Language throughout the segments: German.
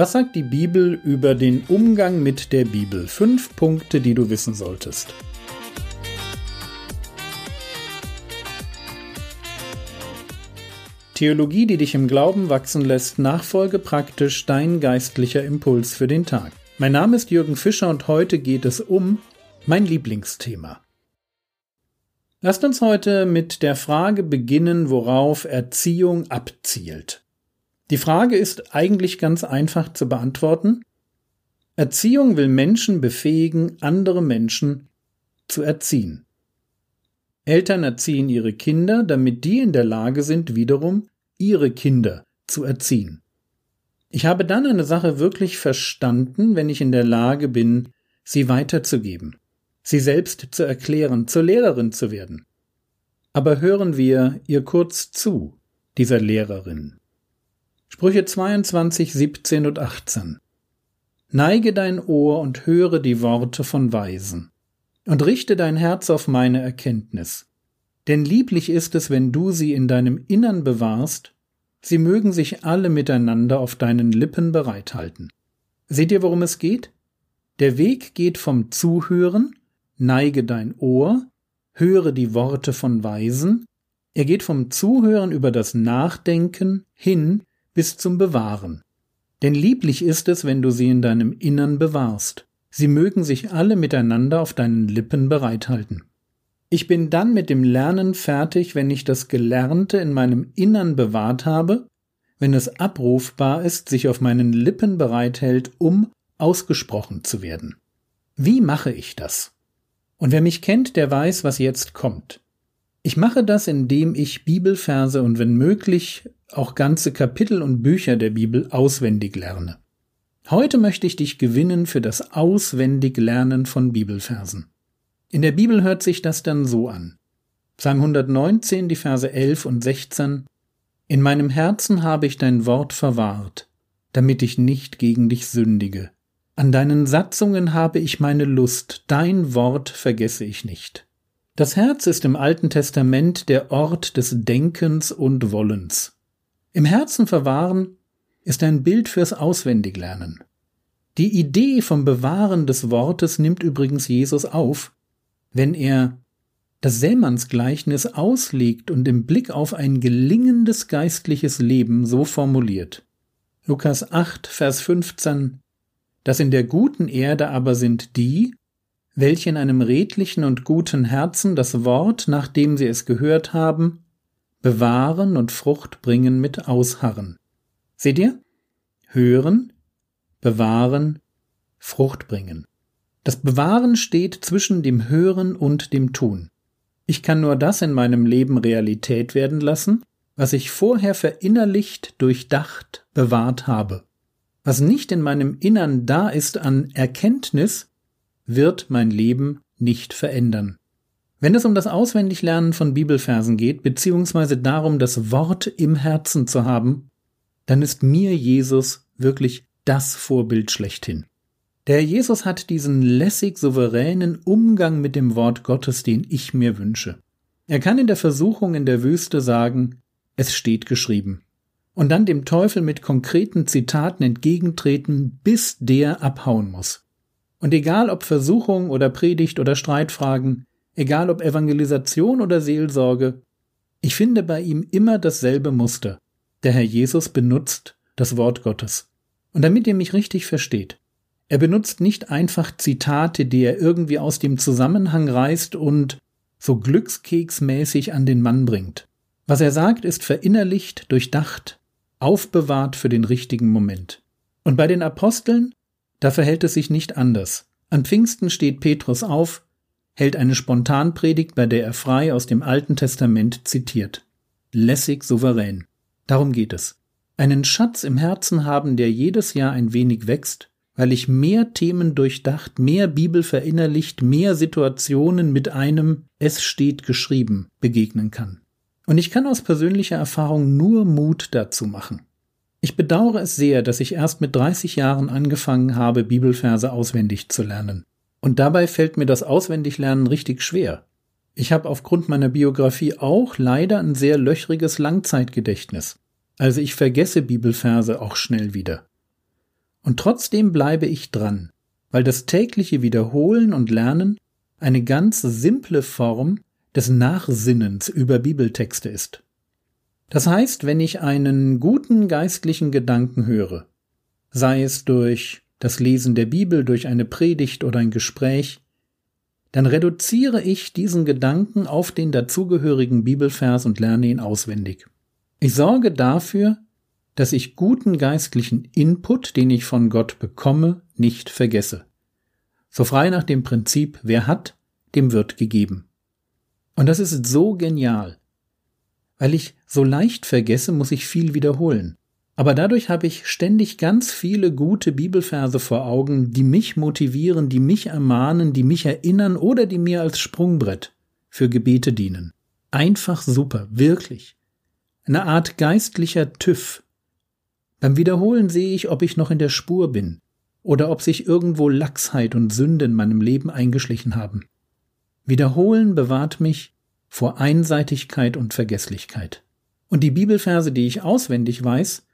Was sagt die Bibel über den Umgang mit der Bibel? Fünf Punkte, die du wissen solltest. Theologie, die dich im Glauben wachsen lässt, nachfolge praktisch dein geistlicher Impuls für den Tag. Mein Name ist Jürgen Fischer und heute geht es um mein Lieblingsthema. Lasst uns heute mit der Frage beginnen, worauf Erziehung abzielt. Die Frage ist eigentlich ganz einfach zu beantworten. Erziehung will Menschen befähigen, andere Menschen zu erziehen. Eltern erziehen ihre Kinder, damit die in der Lage sind, wiederum ihre Kinder zu erziehen. Ich habe dann eine Sache wirklich verstanden, wenn ich in der Lage bin, sie weiterzugeben, sie selbst zu erklären, zur Lehrerin zu werden. Aber hören wir ihr kurz zu, dieser Lehrerin. Sprüche 22, 17 und 18. Neige dein Ohr und höre die Worte von Weisen, und richte dein Herz auf meine Erkenntnis. Denn lieblich ist es, wenn du sie in deinem Innern bewahrst, sie mögen sich alle miteinander auf deinen Lippen bereithalten. Seht ihr, worum es geht? Der Weg geht vom Zuhören, neige dein Ohr, höre die Worte von Weisen, er geht vom Zuhören über das Nachdenken hin bis zum Bewahren. Denn lieblich ist es, wenn du sie in deinem Innern bewahrst. Sie mögen sich alle miteinander auf deinen Lippen bereithalten. Ich bin dann mit dem Lernen fertig, wenn ich das Gelernte in meinem Innern bewahrt habe, wenn es abrufbar ist, sich auf meinen Lippen bereithält, um ausgesprochen zu werden. Wie mache ich das? Und wer mich kennt, der weiß, was jetzt kommt. Ich mache das, indem ich Bibelverse und wenn möglich auch ganze Kapitel und Bücher der Bibel auswendig lerne. Heute möchte ich dich gewinnen für das auswendig Lernen von Bibelversen. In der Bibel hört sich das dann so an. Psalm 119, die Verse 11 und 16. In meinem Herzen habe ich dein Wort verwahrt, damit ich nicht gegen dich sündige. An deinen Satzungen habe ich meine Lust, dein Wort vergesse ich nicht. Das Herz ist im Alten Testament der Ort des Denkens und Wollens. Im Herzen verwahren ist ein Bild fürs Auswendiglernen. Die Idee vom Bewahren des Wortes nimmt übrigens Jesus auf, wenn er das Sämannsgleichnis auslegt und im Blick auf ein gelingendes geistliches Leben so formuliert. Lukas 8, Vers 15 Das in der guten Erde aber sind die, welche in einem redlichen und guten Herzen das Wort, nachdem sie es gehört haben, bewahren und Frucht bringen mit Ausharren. Seht ihr? Hören, bewahren, Frucht bringen. Das Bewahren steht zwischen dem Hören und dem Tun. Ich kann nur das in meinem Leben Realität werden lassen, was ich vorher verinnerlicht, durchdacht, bewahrt habe. Was nicht in meinem Innern da ist an Erkenntnis, wird mein Leben nicht verändern. Wenn es um das Auswendiglernen von Bibelversen geht, beziehungsweise darum, das Wort im Herzen zu haben, dann ist mir Jesus wirklich das Vorbild schlechthin. Der Jesus hat diesen lässig souveränen Umgang mit dem Wort Gottes, den ich mir wünsche. Er kann in der Versuchung in der Wüste sagen, es steht geschrieben. Und dann dem Teufel mit konkreten Zitaten entgegentreten, bis der abhauen muss. Und egal ob Versuchung oder Predigt oder Streitfragen, egal ob Evangelisation oder Seelsorge, ich finde bei ihm immer dasselbe Muster. Der Herr Jesus benutzt das Wort Gottes. Und damit ihr mich richtig versteht, er benutzt nicht einfach Zitate, die er irgendwie aus dem Zusammenhang reißt und so glückskeksmäßig an den Mann bringt. Was er sagt, ist verinnerlicht, durchdacht, aufbewahrt für den richtigen Moment. Und bei den Aposteln, da verhält es sich nicht anders. An Pfingsten steht Petrus auf, hält eine Spontanpredigt, bei der er frei aus dem Alten Testament zitiert. Lässig souverän. Darum geht es. Einen Schatz im Herzen haben, der jedes Jahr ein wenig wächst, weil ich mehr Themen durchdacht, mehr Bibel verinnerlicht, mehr Situationen mit einem Es steht geschrieben begegnen kann. Und ich kann aus persönlicher Erfahrung nur Mut dazu machen. Ich bedauere es sehr, dass ich erst mit 30 Jahren angefangen habe, Bibelverse auswendig zu lernen. Und dabei fällt mir das Auswendiglernen richtig schwer. Ich habe aufgrund meiner Biografie auch leider ein sehr löchriges Langzeitgedächtnis. Also ich vergesse Bibelverse auch schnell wieder. Und trotzdem bleibe ich dran, weil das tägliche Wiederholen und Lernen eine ganz simple Form des Nachsinnens über Bibeltexte ist. Das heißt, wenn ich einen guten geistlichen Gedanken höre, sei es durch das Lesen der Bibel, durch eine Predigt oder ein Gespräch, dann reduziere ich diesen Gedanken auf den dazugehörigen Bibelvers und lerne ihn auswendig. Ich sorge dafür, dass ich guten geistlichen Input, den ich von Gott bekomme, nicht vergesse. So frei nach dem Prinzip, wer hat, dem wird gegeben. Und das ist so genial. Weil ich so leicht vergesse, muss ich viel wiederholen. Aber dadurch habe ich ständig ganz viele gute Bibelverse vor Augen, die mich motivieren, die mich ermahnen, die mich erinnern oder die mir als Sprungbrett für Gebete dienen. Einfach super, wirklich. Eine Art geistlicher TÜV. Beim Wiederholen sehe ich, ob ich noch in der Spur bin oder ob sich irgendwo Lachsheit und Sünde in meinem Leben eingeschlichen haben. Wiederholen bewahrt mich vor Einseitigkeit und Vergesslichkeit. Und die Bibelverse, die ich auswendig weiß,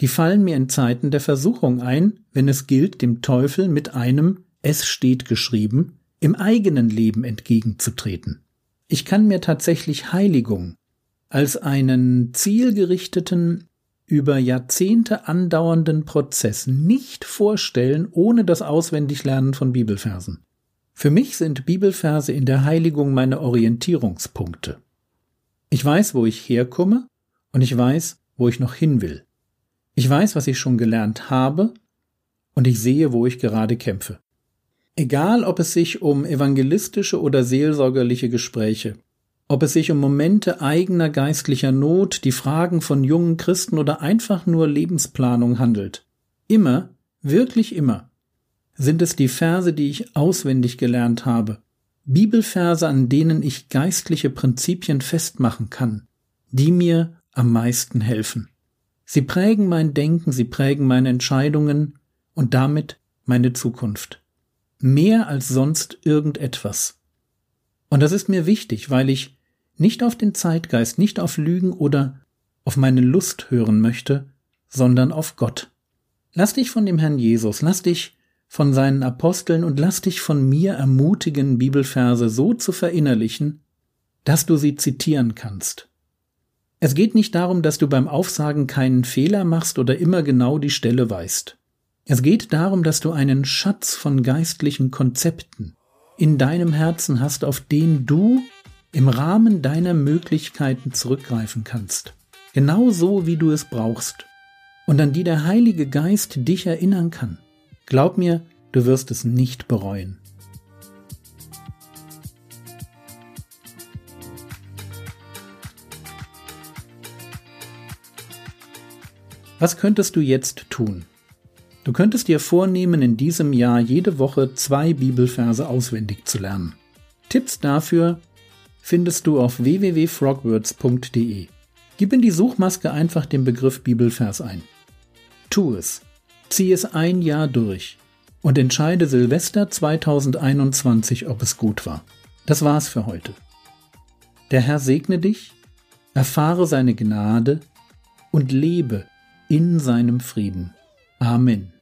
die fallen mir in Zeiten der Versuchung ein, wenn es gilt, dem Teufel mit einem Es steht geschrieben im eigenen Leben entgegenzutreten. Ich kann mir tatsächlich Heiligung als einen zielgerichteten, über Jahrzehnte andauernden Prozess nicht vorstellen ohne das Auswendiglernen von Bibelversen. Für mich sind Bibelverse in der Heiligung meine Orientierungspunkte. Ich weiß, wo ich herkomme und ich weiß, wo ich noch hin will. Ich weiß, was ich schon gelernt habe und ich sehe, wo ich gerade kämpfe. Egal, ob es sich um evangelistische oder seelsorgerliche Gespräche, ob es sich um Momente eigener geistlicher Not, die Fragen von jungen Christen oder einfach nur Lebensplanung handelt. Immer, wirklich immer, sind es die Verse, die ich auswendig gelernt habe, Bibelverse, an denen ich geistliche Prinzipien festmachen kann, die mir am meisten helfen. Sie prägen mein Denken, sie prägen meine Entscheidungen und damit meine Zukunft. Mehr als sonst irgendetwas. Und das ist mir wichtig, weil ich nicht auf den Zeitgeist, nicht auf Lügen oder auf meine Lust hören möchte, sondern auf Gott. Lass dich von dem Herrn Jesus, lass dich von seinen Aposteln und lass dich von mir ermutigen, Bibelverse so zu verinnerlichen, dass du sie zitieren kannst. Es geht nicht darum, dass du beim Aufsagen keinen Fehler machst oder immer genau die Stelle weißt. Es geht darum, dass du einen Schatz von geistlichen Konzepten in deinem Herzen hast, auf den du im Rahmen deiner Möglichkeiten zurückgreifen kannst. Genau so, wie du es brauchst. Und an die der Heilige Geist dich erinnern kann. Glaub mir, du wirst es nicht bereuen. Was könntest du jetzt tun? Du könntest dir vornehmen, in diesem Jahr jede Woche zwei Bibelverse auswendig zu lernen. Tipps dafür findest du auf www.frogwords.de. Gib in die Suchmaske einfach den Begriff Bibelvers ein. Tu es. Zieh es ein Jahr durch und entscheide Silvester 2021, ob es gut war. Das war's für heute. Der Herr segne dich, erfahre seine Gnade und lebe in seinem Frieden. Amen.